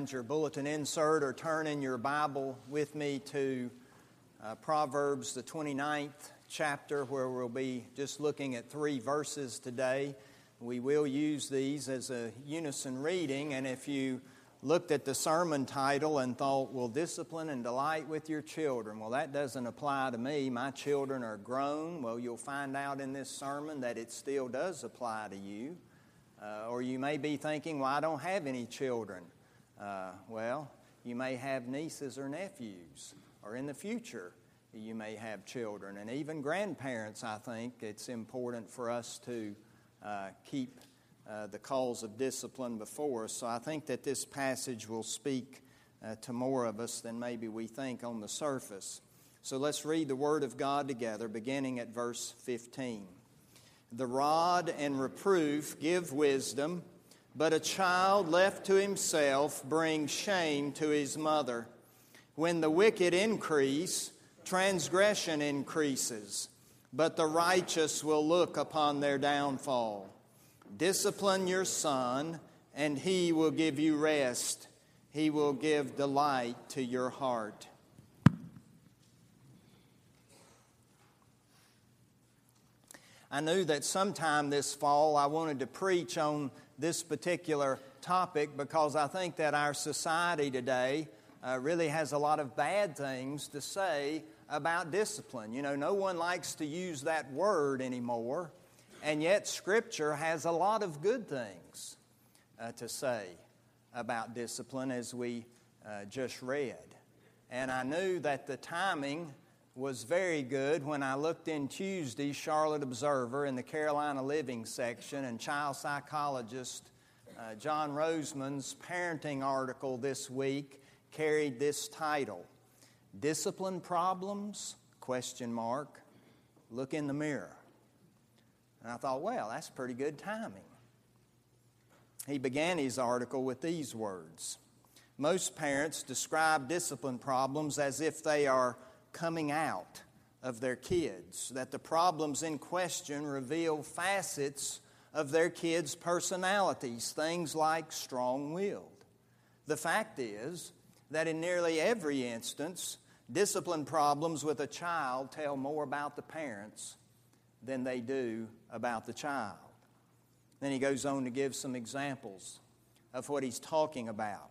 find your bulletin insert or turn in your Bible with me to uh, Proverbs, the 29th chapter, where we'll be just looking at three verses today. We will use these as a unison reading, and if you looked at the sermon title and thought, well, discipline and delight with your children. Well, that doesn't apply to me. My children are grown. Well, you'll find out in this sermon that it still does apply to you. Uh, or you may be thinking, well, I don't have any children. Uh, well, you may have nieces or nephews, or in the future, you may have children. And even grandparents, I think it's important for us to uh, keep uh, the calls of discipline before us. So I think that this passage will speak uh, to more of us than maybe we think on the surface. So let's read the Word of God together, beginning at verse 15. The rod and reproof give wisdom, but a child left to himself brings shame to his mother. When the wicked increase, transgression increases, but the righteous will look upon their downfall. Discipline your son, and he will give you rest. He will give delight to your heart. I knew that sometime this fall I wanted to preach on this particular topic because I think that our society today uh, really has a lot of bad things to say about discipline. You know, no one likes to use that word anymore. And yet, Scripture has a lot of good things uh, to say about discipline, as we uh, just read. And I knew that the timing was very good when I looked in Tuesday's Charlotte Observer in the Carolina Living section, and child psychologist uh, John Rosemond's parenting article this week carried this title discipline problems? question mark. Look in the mirror. And I thought, well, that's pretty good timing. He began his article with these words. Most parents describe discipline problems as if they are coming out of their kids, that the problems in question reveal facets of their kids' personalities, things like strong willed. The fact is that in nearly every instance, discipline problems with a child tell more about the parents than they do about the child. Then he goes on to give some examples of what he's talking about.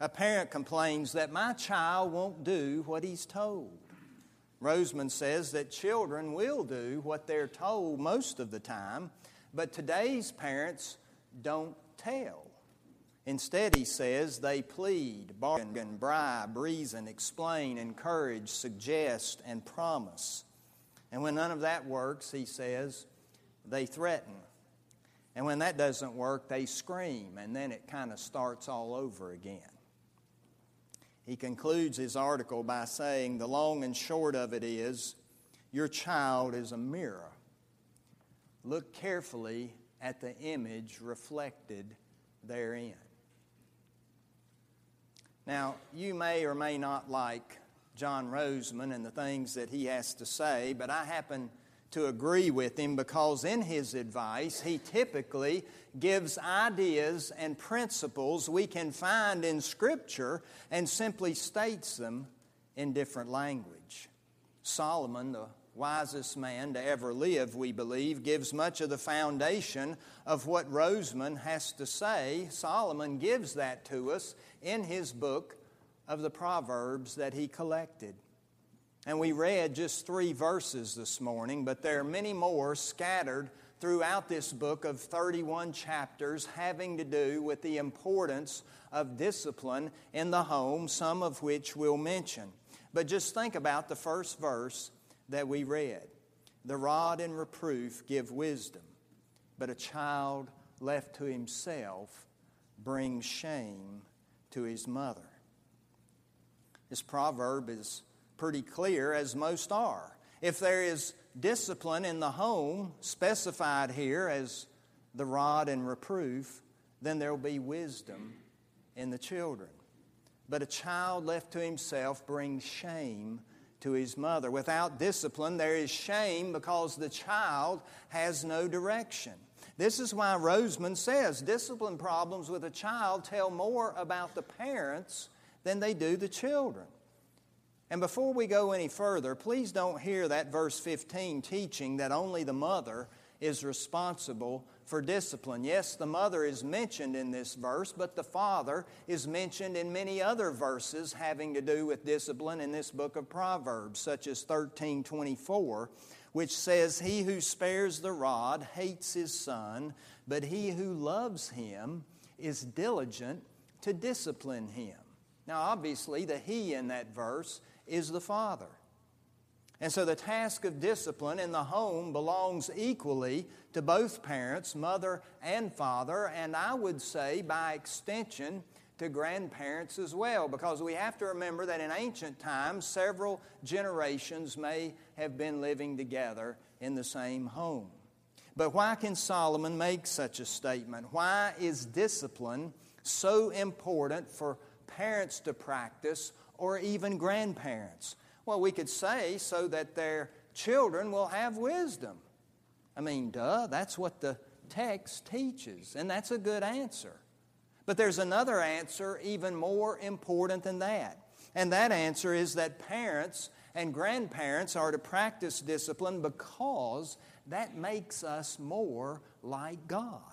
A parent complains that my child won't do what he's told. Rosemond says that children will do what they're told most of the time, but today's parents don't tell. Instead, he says they plead, bargain, bribe, reason, explain, encourage, suggest, and promise. And when none of that works, he says, they threaten. And when that doesn't work, they scream, and then it kind of starts all over again. He concludes his article by saying, The long and short of it is, your child is a mirror. Look carefully at the image reflected therein. Now, you may or may not like John Rosemond and the things that he has to say, but I happen to agree with him because in his advice, he typically gives ideas and principles we can find in Scripture and simply states them in different language. Solomon, the wisest man to ever live, we believe, gives much of the foundation of what Rosemond has to say. Solomon gives that to us in his book of the Proverbs that he collected. And we read just three verses this morning, but there are many more scattered throughout this book of 31 chapters having to do with the importance of discipline in the home, some of which we'll mention. But just think about the first verse that we read The rod and reproof give wisdom, but a child left to himself brings shame to his mother. This proverb is pretty clear, as most are. If there is discipline in the home, specified here as the rod and reproof, then there will be wisdom in the children. But a child left to himself brings shame to his mother. Without discipline, there is shame because the child has no direction. This is why Rosemond says discipline problems with a child tell more about the parents than they do the children. And before we go any further, please don't hear that verse 15 teaching that only the mother is responsible for discipline. Yes, the mother is mentioned in this verse, but the father is mentioned in many other verses having to do with discipline in this book of Proverbs, such as 1324, which says, He who spares the rod hates his son, but he who loves him is diligent to discipline him. Now, obviously, the he in that verse is the Father. And so the task of discipline in the home belongs equally to both parents, mother and father, and I would say by extension to grandparents as well, because we have to remember that in ancient times, several generations may have been living together in the same home. But why can Solomon make such a statement? Why is discipline so important for parents to practice or even grandparents? Well, we could say so that their children will have wisdom. I mean, duh, that's what the text teaches, and that's a good answer. But there's another answer even more important than that. And that answer is that parents and grandparents are to practice discipline because that makes us more like God.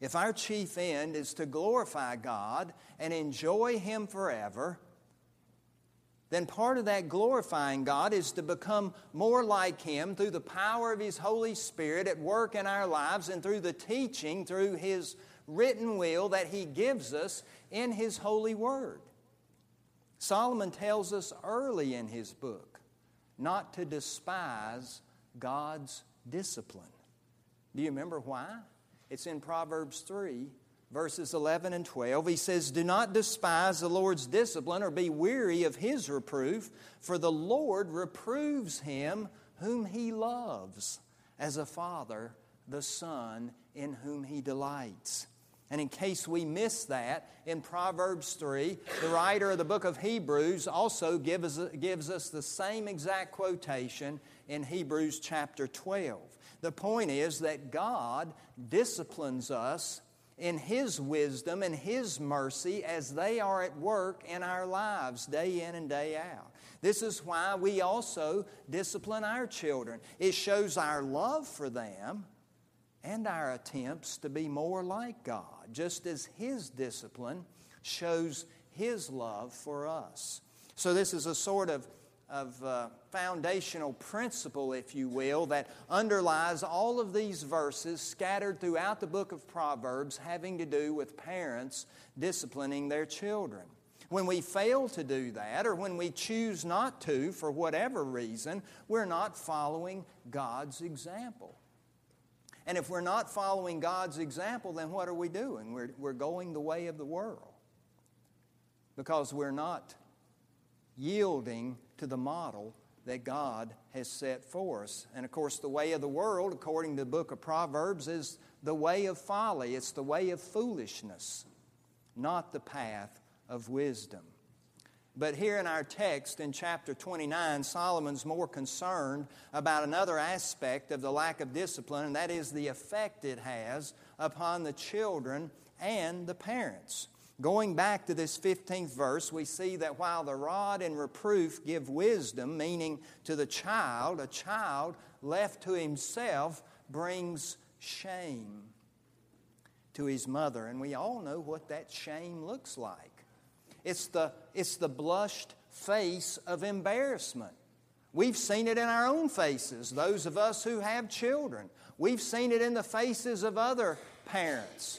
If our chief end is to glorify God and enjoy Him forever, then part of that glorifying God is to become more like Him through the power of His Holy Spirit at work in our lives and through the teaching, through His written will that He gives us in His holy word. Solomon tells us early in his book not to despise God's discipline. Do you remember why? It's in Proverbs 3, verses 11 and 12. He says, Do not despise the Lord's discipline or be weary of his reproof, for the Lord reproves him whom he loves, as a father the son in whom he delights. And in case we miss that, in Proverbs 3, the writer of the book of Hebrews also gives, gives us the same exact quotation in Hebrews chapter 12. The point is that God disciplines us in His wisdom and His mercy as they are at work in our lives day in and day out. This is why we also discipline our children. It shows our love for them and our attempts to be more like God, just as His discipline shows His love for us. So, this is a sort of of uh, foundational principle, if you will, that underlies all of these verses scattered throughout the book of Proverbs having to do with parents disciplining their children. When we fail to do that, or when we choose not to for whatever reason, we're not following God's example. And if we're not following God's example, then what are we doing? We're, we're going the way of the world because we're not yielding to the model that God has set for us. And of course, the way of the world, according to the book of Proverbs, is the way of folly, it's the way of foolishness, not the path of wisdom. But here in our text in chapter 29, Solomon's more concerned about another aspect of the lack of discipline, and that is the effect it has upon the children and the parents. Going back to this 15th verse, we see that while the rod and reproof give wisdom, meaning to the child, a child left to himself brings shame to his mother. And we all know what that shame looks like it's the, it's the blushed face of embarrassment. We've seen it in our own faces, those of us who have children. We've seen it in the faces of other parents.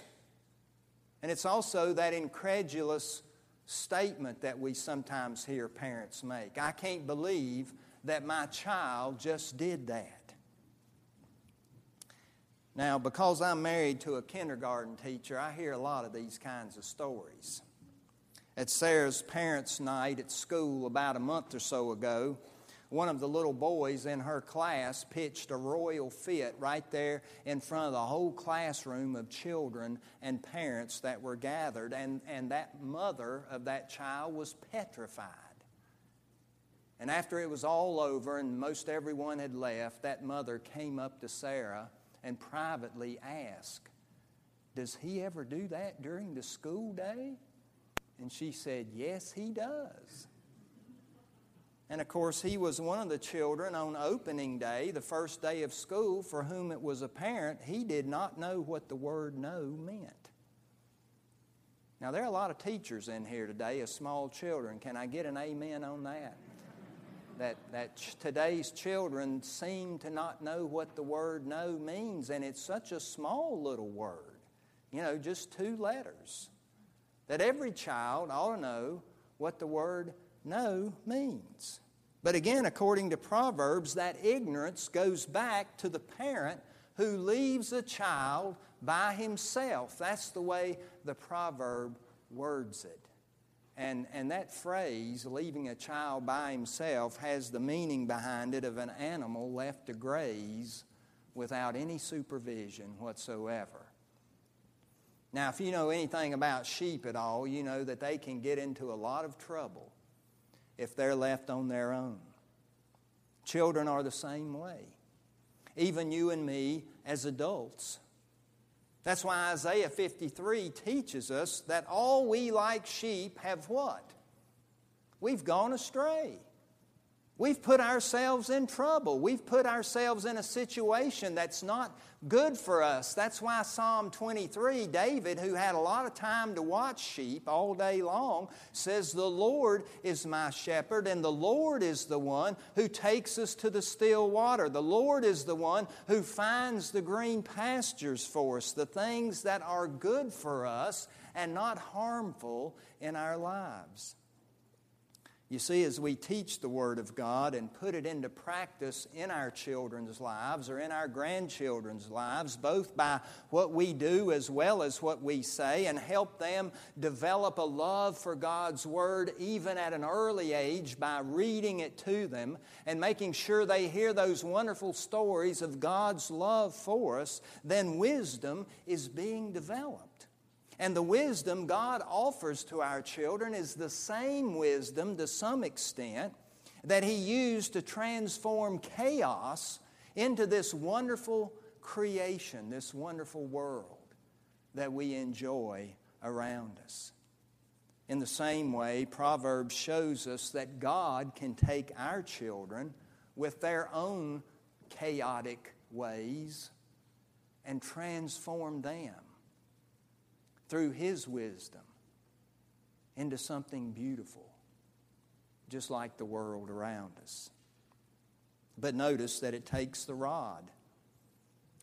And it's also that incredulous statement that we sometimes hear parents make I can't believe that my child just did that. Now, because I'm married to a kindergarten teacher, I hear a lot of these kinds of stories. At Sarah's parents' night at school about a month or so ago, one of the little boys in her class pitched a royal fit right there in front of the whole classroom of children and parents that were gathered. And, and that mother of that child was petrified. And after it was all over and most everyone had left, that mother came up to Sarah and privately asked, Does he ever do that during the school day? And she said, Yes, he does. And of course, he was one of the children on opening day, the first day of school, for whom it was apparent he did not know what the word no meant. Now, there are a lot of teachers in here today of small children. Can I get an amen on that? that, that today's children seem to not know what the word no means, and it's such a small little word, you know, just two letters, that every child ought to know what the word no means. But again, according to Proverbs, that ignorance goes back to the parent who leaves a child by himself. That's the way the proverb words it. And, and that phrase, leaving a child by himself, has the meaning behind it of an animal left to graze without any supervision whatsoever. Now, if you know anything about sheep at all, you know that they can get into a lot of trouble if they're left on their own. Children are the same way. Even you and me as adults that's why Isaiah 53 teaches us that all we like sheep have what? We've gone astray. We've put ourselves in trouble. We've put ourselves in a situation that's not good for us. That's why Psalm 23, David, who had a lot of time to watch sheep all day long, says, The Lord is my shepherd, and the Lord is the one who takes us to the still water. The Lord is the one who finds the green pastures for us, the things that are good for us and not harmful in our lives. You see, as we teach the Word of God and put it into practice in our children's lives or in our grandchildren's lives, both by what we do as well as what we say, and help them develop a love for God's Word even at an early age by reading it to them and making sure they hear those wonderful stories of God's love for us, then wisdom is being developed. And the wisdom God offers to our children is the same wisdom to some extent that He used to transform chaos into this wonderful creation, this wonderful world that we enjoy around us. In the same way, Proverbs shows us that God can take our children with their own chaotic ways and transform them through His wisdom into something beautiful, just like the world around us. But notice that it takes the rod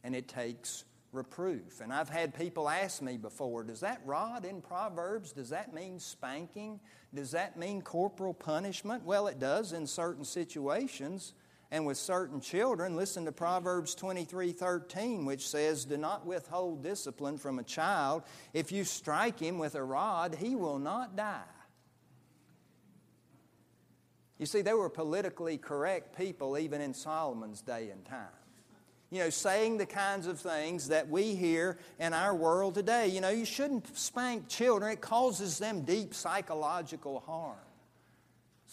and it takes reproof. And I've had people ask me before, does that rod in Proverbs, does that mean spanking? Does that mean corporal punishment? Well, it does in certain situations. And with certain children, listen to Proverbs 23 13, which says, Do not withhold discipline from a child. If you strike him with a rod, he will not die. You see, they were politically correct people even in Solomon's day and time. You know, saying the kinds of things that we hear in our world today. You know, you shouldn't spank children, it causes them deep psychological harm.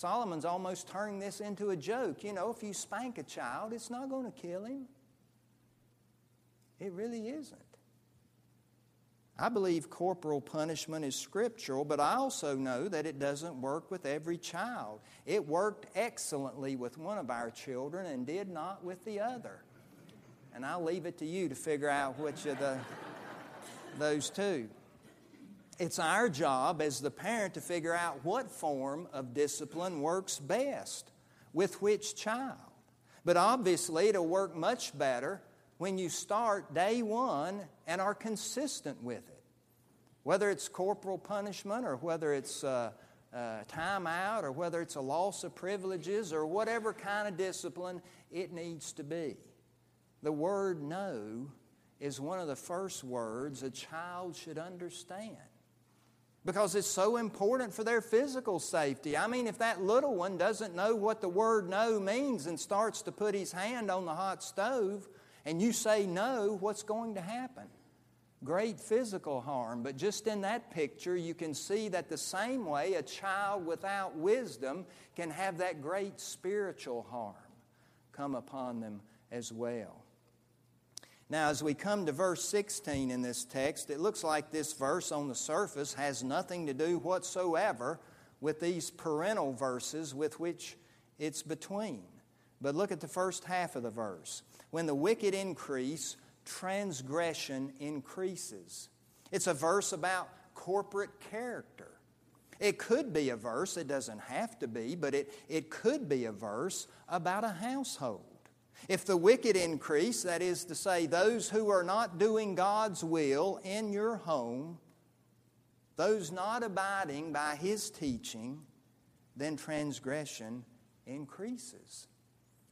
Solomon's almost turning this into a joke. You know, if you spank a child, it's not going to kill him. It really isn't. I believe corporal punishment is scriptural, but I also know that it doesn't work with every child. It worked excellently with one of our children and did not with the other. And I'll leave it to you to figure out which of the, those two. It's our job as the parent to figure out what form of discipline works best with which child. But obviously, it'll work much better when you start day one and are consistent with it. Whether it's corporal punishment or whether it's uh, uh, time out or whether it's a loss of privileges or whatever kind of discipline it needs to be. The word no is one of the first words a child should understand because it's so important for their physical safety. I mean, if that little one doesn't know what the word no means and starts to put his hand on the hot stove and you say no, what's going to happen? Great physical harm. But just in that picture, you can see that the same way a child without wisdom can have that great spiritual harm come upon them as well. Now, as we come to verse 16 in this text, it looks like this verse on the surface has nothing to do whatsoever with these parental verses with which it's between. But look at the first half of the verse. When the wicked increase, transgression increases. It's a verse about corporate character. It could be a verse, it doesn't have to be, but it, it could be a verse about a household. If the wicked increase, that is to say, those who are not doing God's will in your home, those not abiding by His teaching, then transgression increases.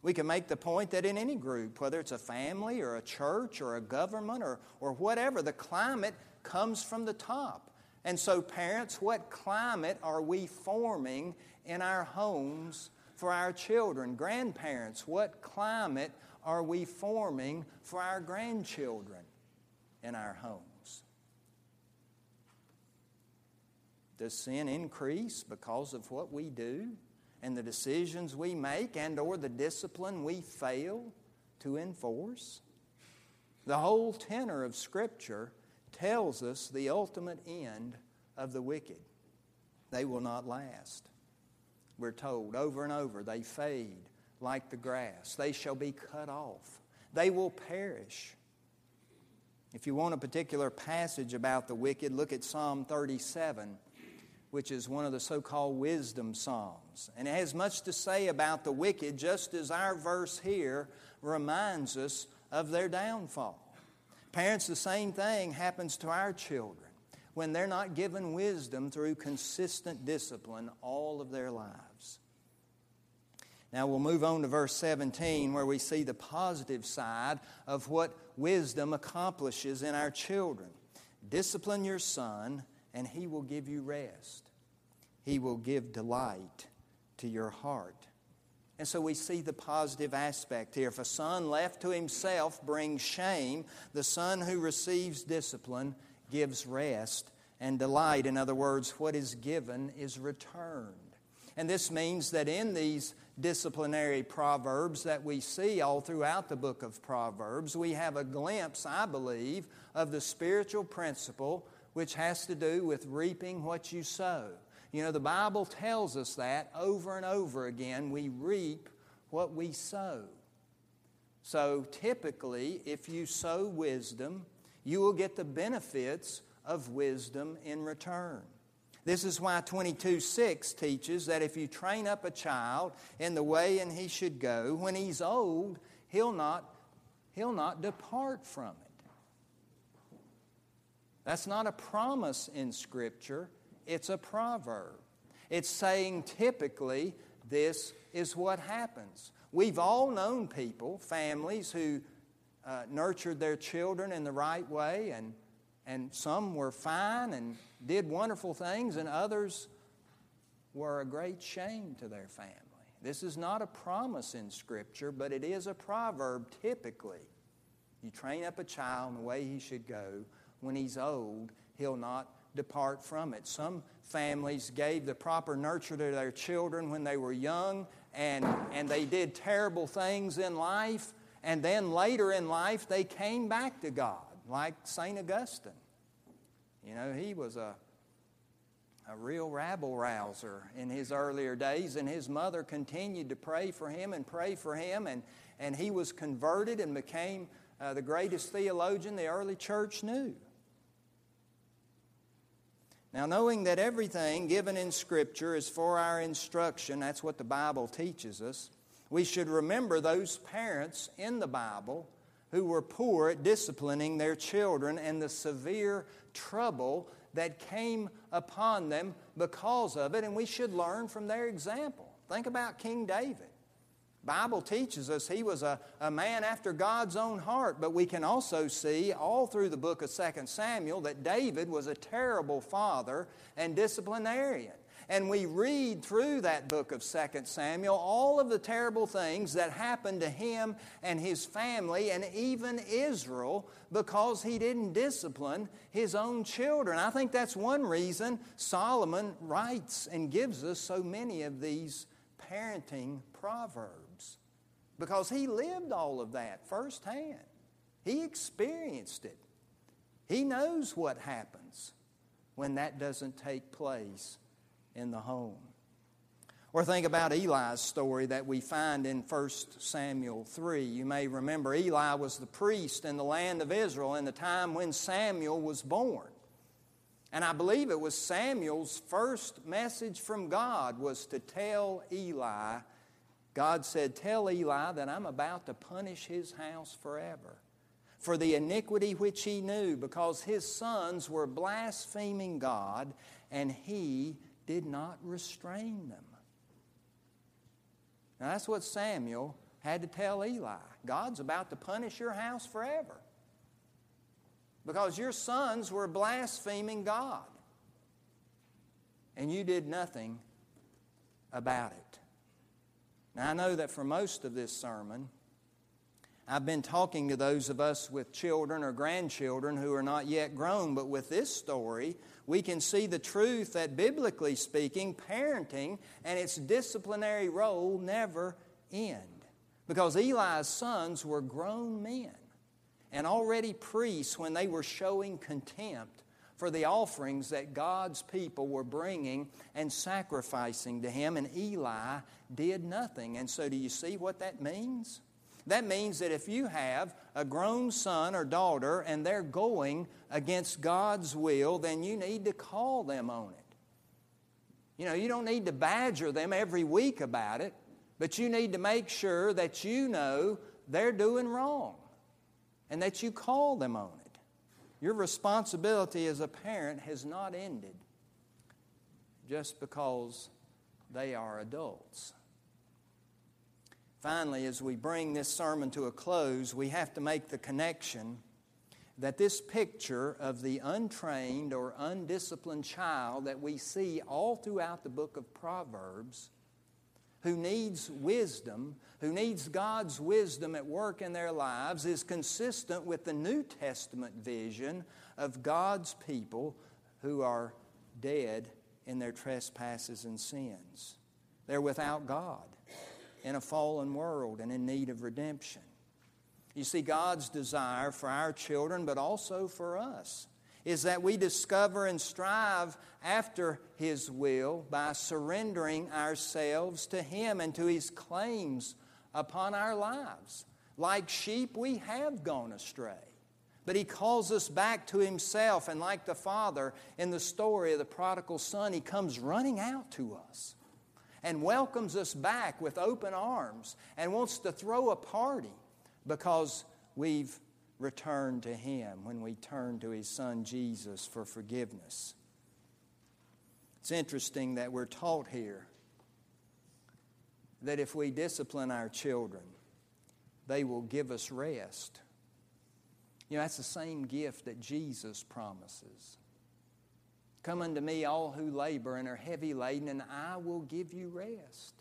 We can make the point that in any group, whether it's a family or a church or a government or, or whatever, the climate comes from the top. And so, parents, what climate are we forming in our homes for our children? Grandparents, what climate are we forming for our grandchildren in our homes? Does sin increase because of what we do? and the decisions we make and or the discipline we fail to enforce. The whole tenor of Scripture tells us the ultimate end of the wicked. They will not last. We're told over and over, they fade like the grass. They shall be cut off. They will perish. If you want a particular passage about the wicked, look at Psalm 37 which is one of the so called wisdom psalms. And it has much to say about the wicked, just as our verse here reminds us of their downfall. Parents, the same thing happens to our children when they're not given wisdom through consistent discipline all of their lives. Now we'll move on to verse 17 where we see the positive side of what wisdom accomplishes in our children. Discipline your son and He will give you rest. He will give delight to your heart. And so we see the positive aspect here. If a son left to himself brings shame, the son who receives discipline gives rest and delight. In other words, what is given is returned. And this means that in these disciplinary proverbs that we see all throughout the book of Proverbs, we have a glimpse, I believe, of the spiritual principle which has to do with reaping what you sow. You know, the Bible tells us that over and over again. We reap what we sow. So typically, if you sow wisdom, you will get the benefits of wisdom in return. This is why 22 6 teaches that if you train up a child in the way and he should go, when he's old, he'll not, he'll not depart from it. That's not a promise in Scripture, it's a proverb. It's saying typically this is what happens. We've all known people, families, who uh, nurtured their children in the right way, and, and some were fine and did wonderful things, and others were a great shame to their family. This is not a promise in Scripture, but it is a proverb typically. You train up a child in the way he should go when he's old, he'll not depart from it. Some families gave the proper nurture to their children when they were young, and, and they did terrible things in life, and then later in life they came back to God, like St. Augustine. You know, he was a, a real rabble rouser in his earlier days, and his mother continued to pray for him and pray for him, and, and he was converted and became uh, the greatest theologian the early church knew. Now, knowing that everything given in Scripture is for our instruction, that's what the Bible teaches us, we should remember those parents in the Bible who were poor at disciplining their children and the severe trouble that came upon them because of it, and we should learn from their example. Think about King David. Bible teaches us he was a, a man after God's own heart, but we can also see all through the book of 2 Samuel that David was a terrible father and disciplinarian. And we read through that book of 2 Samuel all of the terrible things that happened to him and his family and even Israel because he didn't discipline his own children. I think that's one reason Solomon writes and gives us so many of these parenting proverbs because he lived all of that firsthand. He experienced it. He knows what happens when that doesn't take place in the home. Or think about Eli's story that we find in 1 Samuel 3. You may remember Eli was the priest in the land of Israel in the time when Samuel was born. And I believe it was Samuel's first message from God was to tell Eli, God said, Tell Eli that I'm about to punish his house forever for the iniquity which he knew, because his sons were blaspheming God, and he did not restrain them. Now, that's what Samuel had to tell Eli. God's about to punish your house forever because your sons were blaspheming God, and you did nothing about it. Now, I know that for most of this sermon, I've been talking to those of us with children or grandchildren who are not yet grown, but with this story, we can see the truth that biblically speaking, parenting and its disciplinary role never end. Because Eli's sons were grown men and already priests when they were showing contempt for the offerings that God's people were bringing and sacrificing to him, and Eli did nothing. And so, do you see what that means? That means that if you have a grown son or daughter and they're going against God's will, then you need to call them on it. You know, you don't need to badger them every week about it, but you need to make sure that you know they're doing wrong and that you call them on it. Your responsibility as a parent has not ended just because they are adults. Finally, as we bring this sermon to a close, we have to make the connection that this picture of the untrained or undisciplined child that we see all throughout the book of Proverbs, who needs wisdom, who needs God's wisdom at work in their lives, is consistent with the New Testament vision of God's people who are dead in their trespasses and sins. They're without God in a fallen world and in need of redemption. You see, God's desire for our children, but also for us, is that we discover and strive after His will by surrendering ourselves to Him and to His claims upon our lives. Like sheep, we have gone astray. But he calls us back to himself, and like the father in the story of the prodigal son, he comes running out to us and welcomes us back with open arms and wants to throw a party because we've returned to Him when we turn to His Son Jesus for forgiveness. It's interesting that we're taught here that if we discipline our children, they will give us rest. You know, that's the same gift that Jesus promises. Come unto me, all who labor and are heavy laden, and I will give you rest.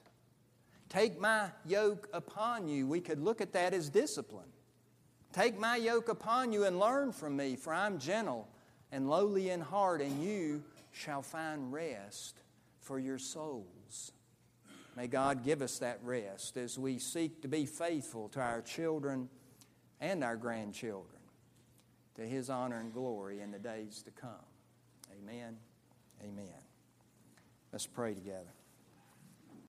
Take my yoke upon you. We could look at that as discipline. Take my yoke upon you and learn from me, for I'm gentle and lowly in heart, and you shall find rest for your souls. May God give us that rest as we seek to be faithful to our children and our grandchildren, to His honor and glory in the days to come. Amen. Amen. Let's pray together.